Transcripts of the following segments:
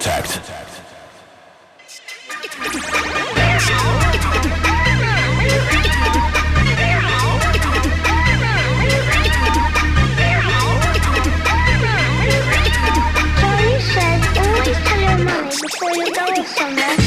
contact. Johnny said tell your mummy before you go somewhere.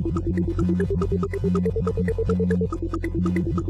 Thank you.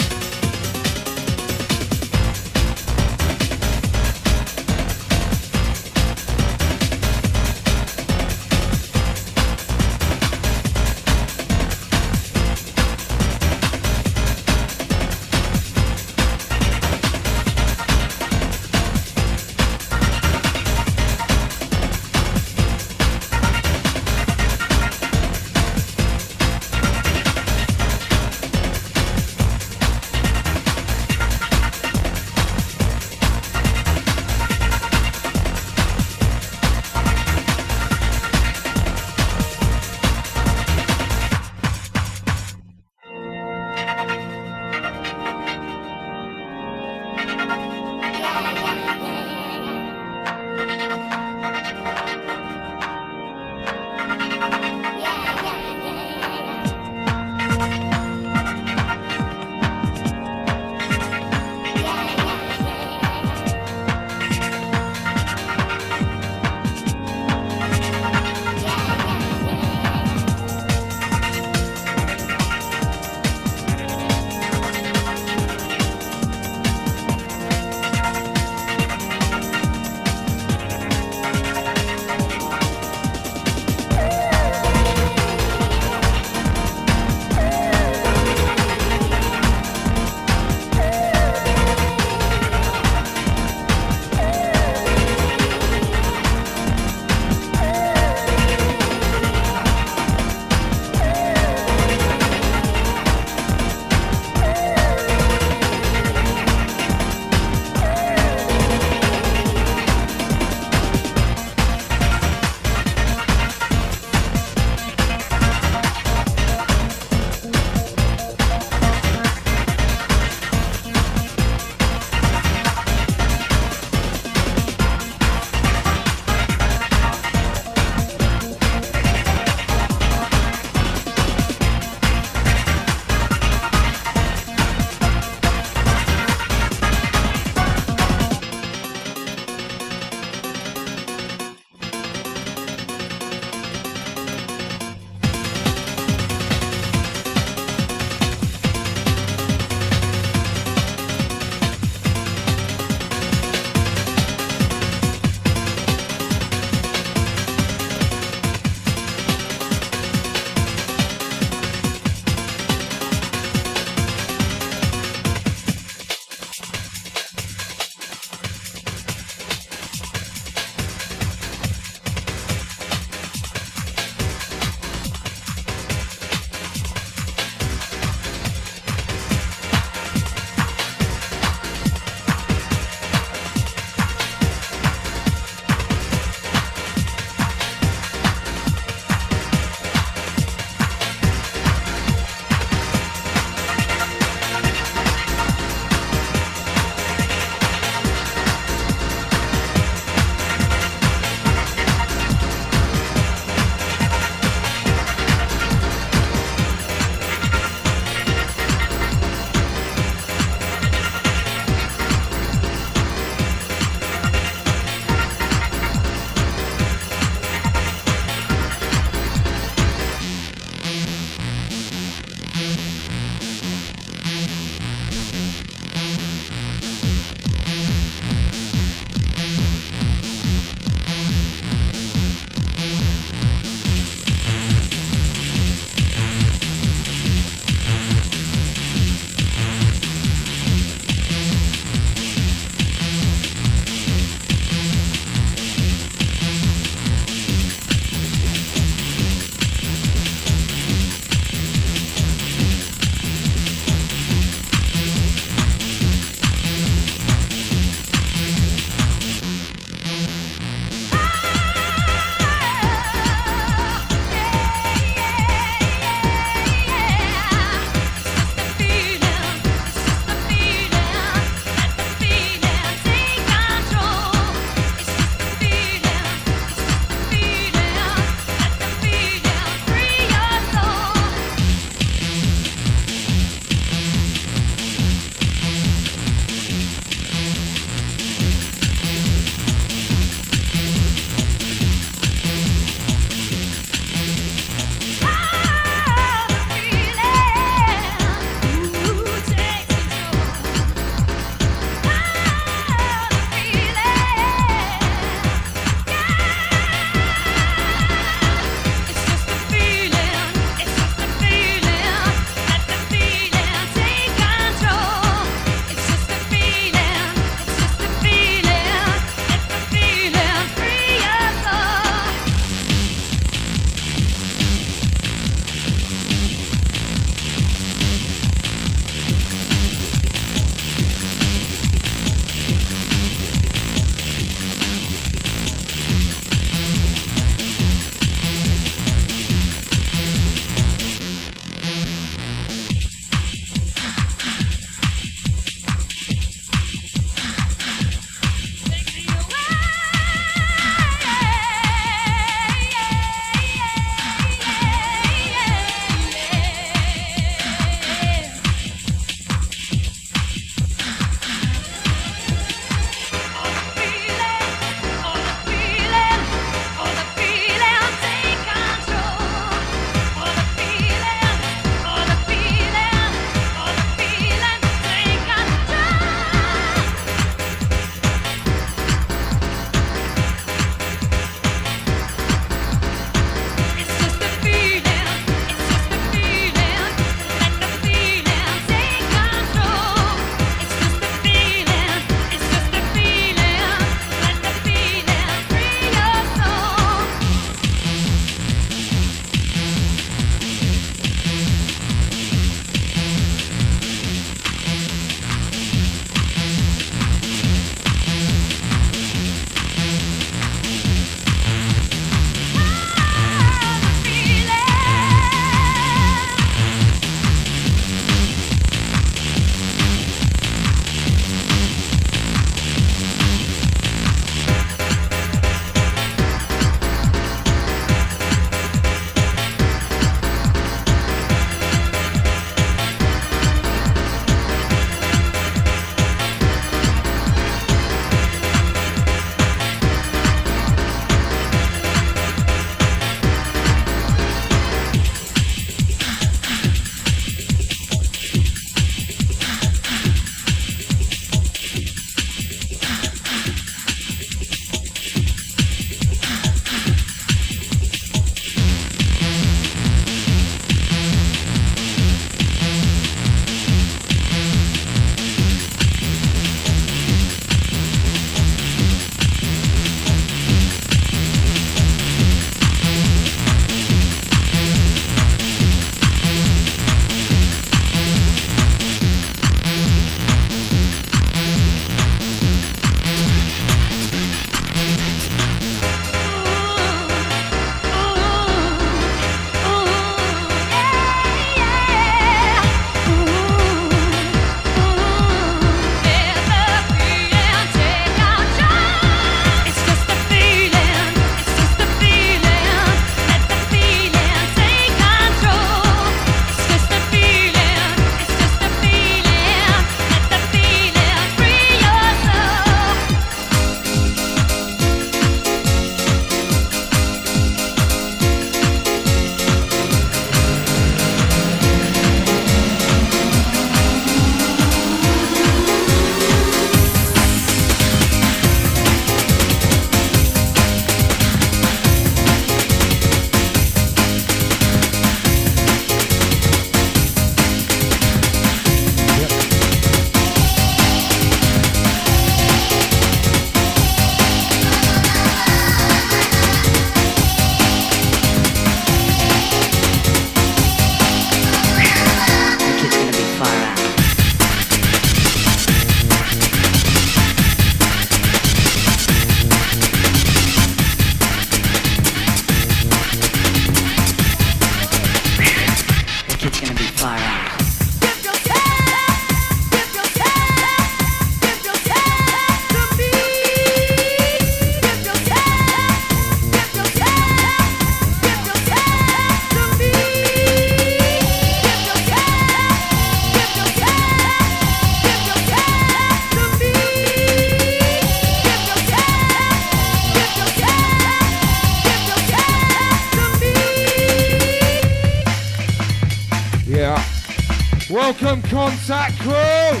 Contact crew.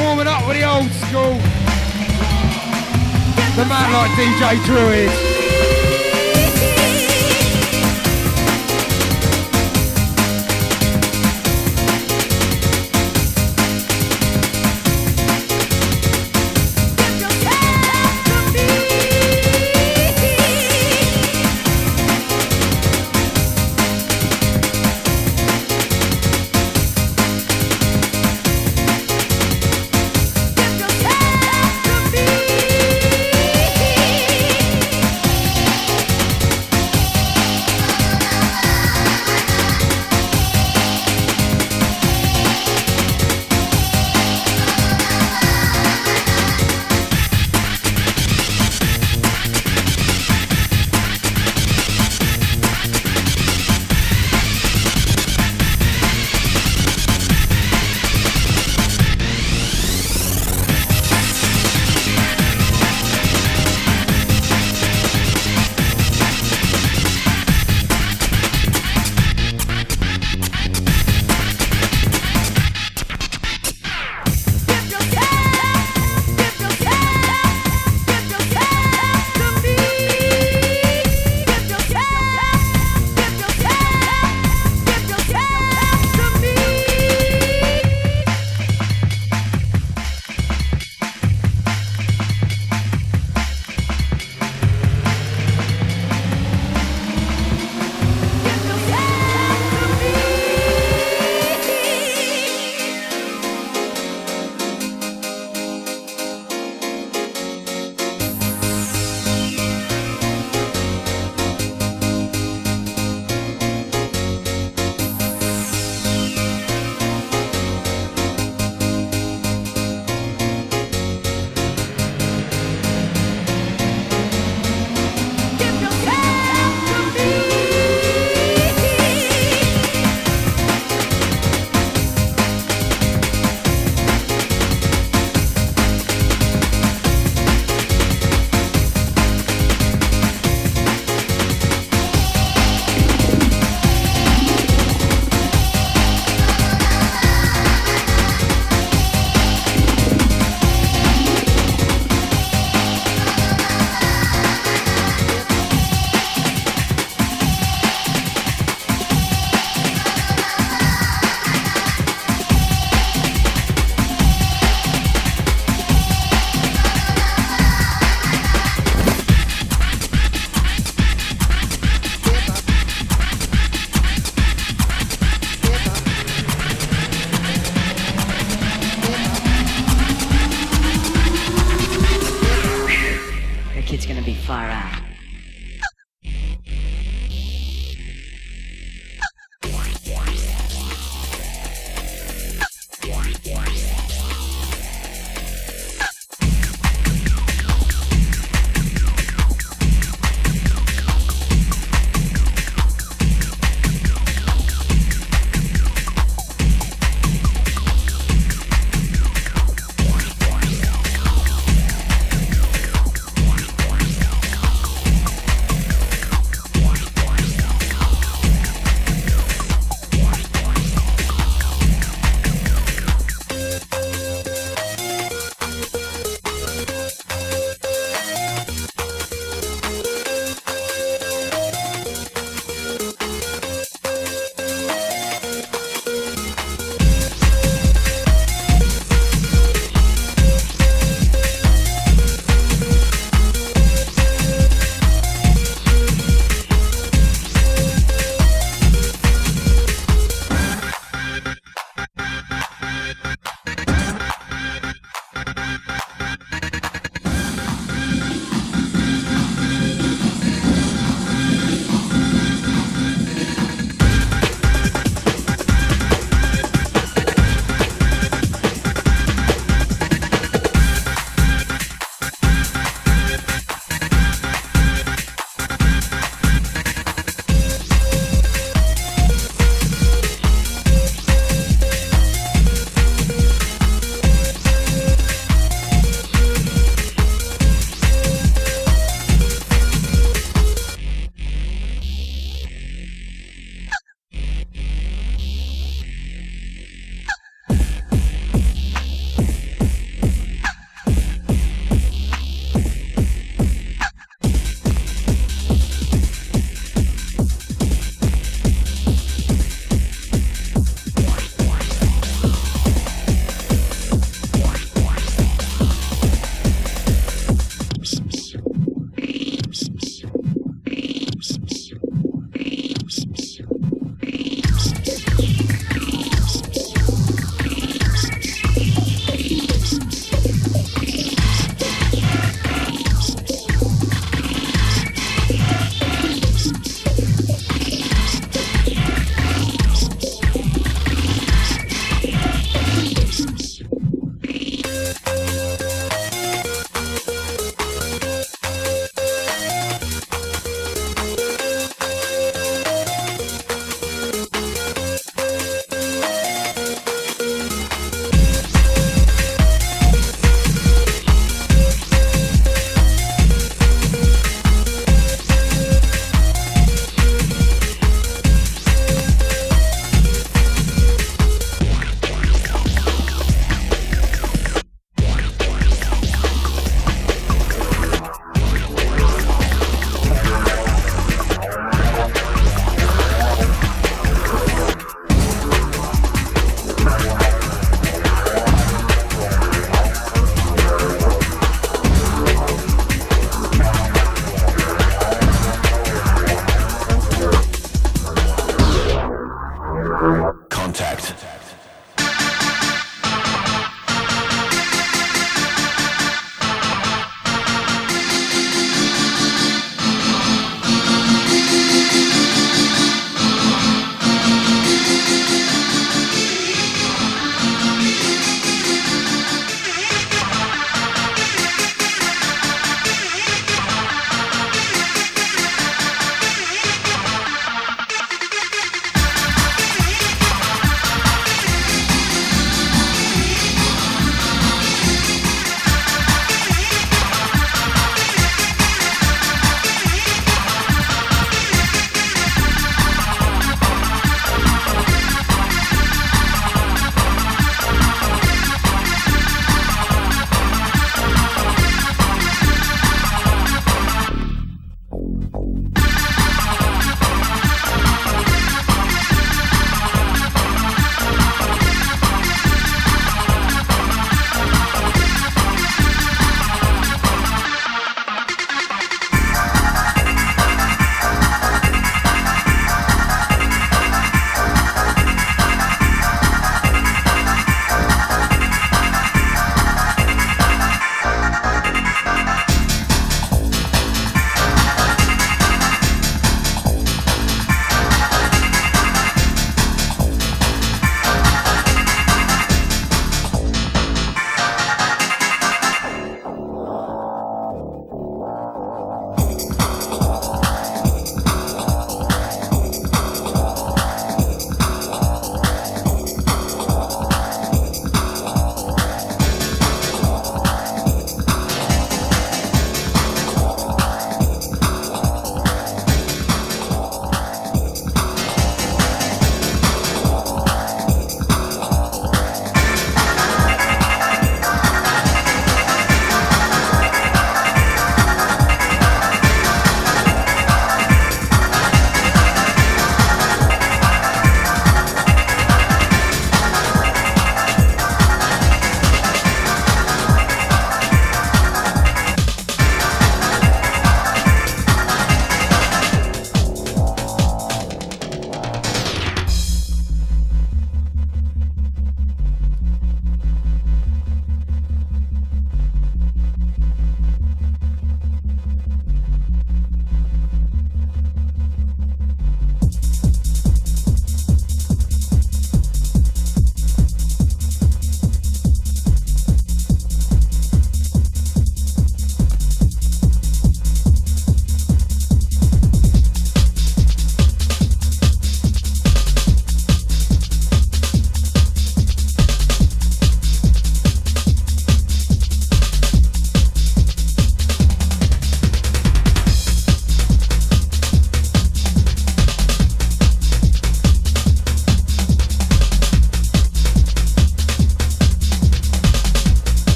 Warming up with the old school. The man like DJ Druid.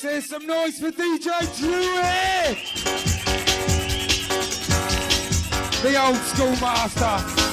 Let's some noise for DJ Druid! The old school master.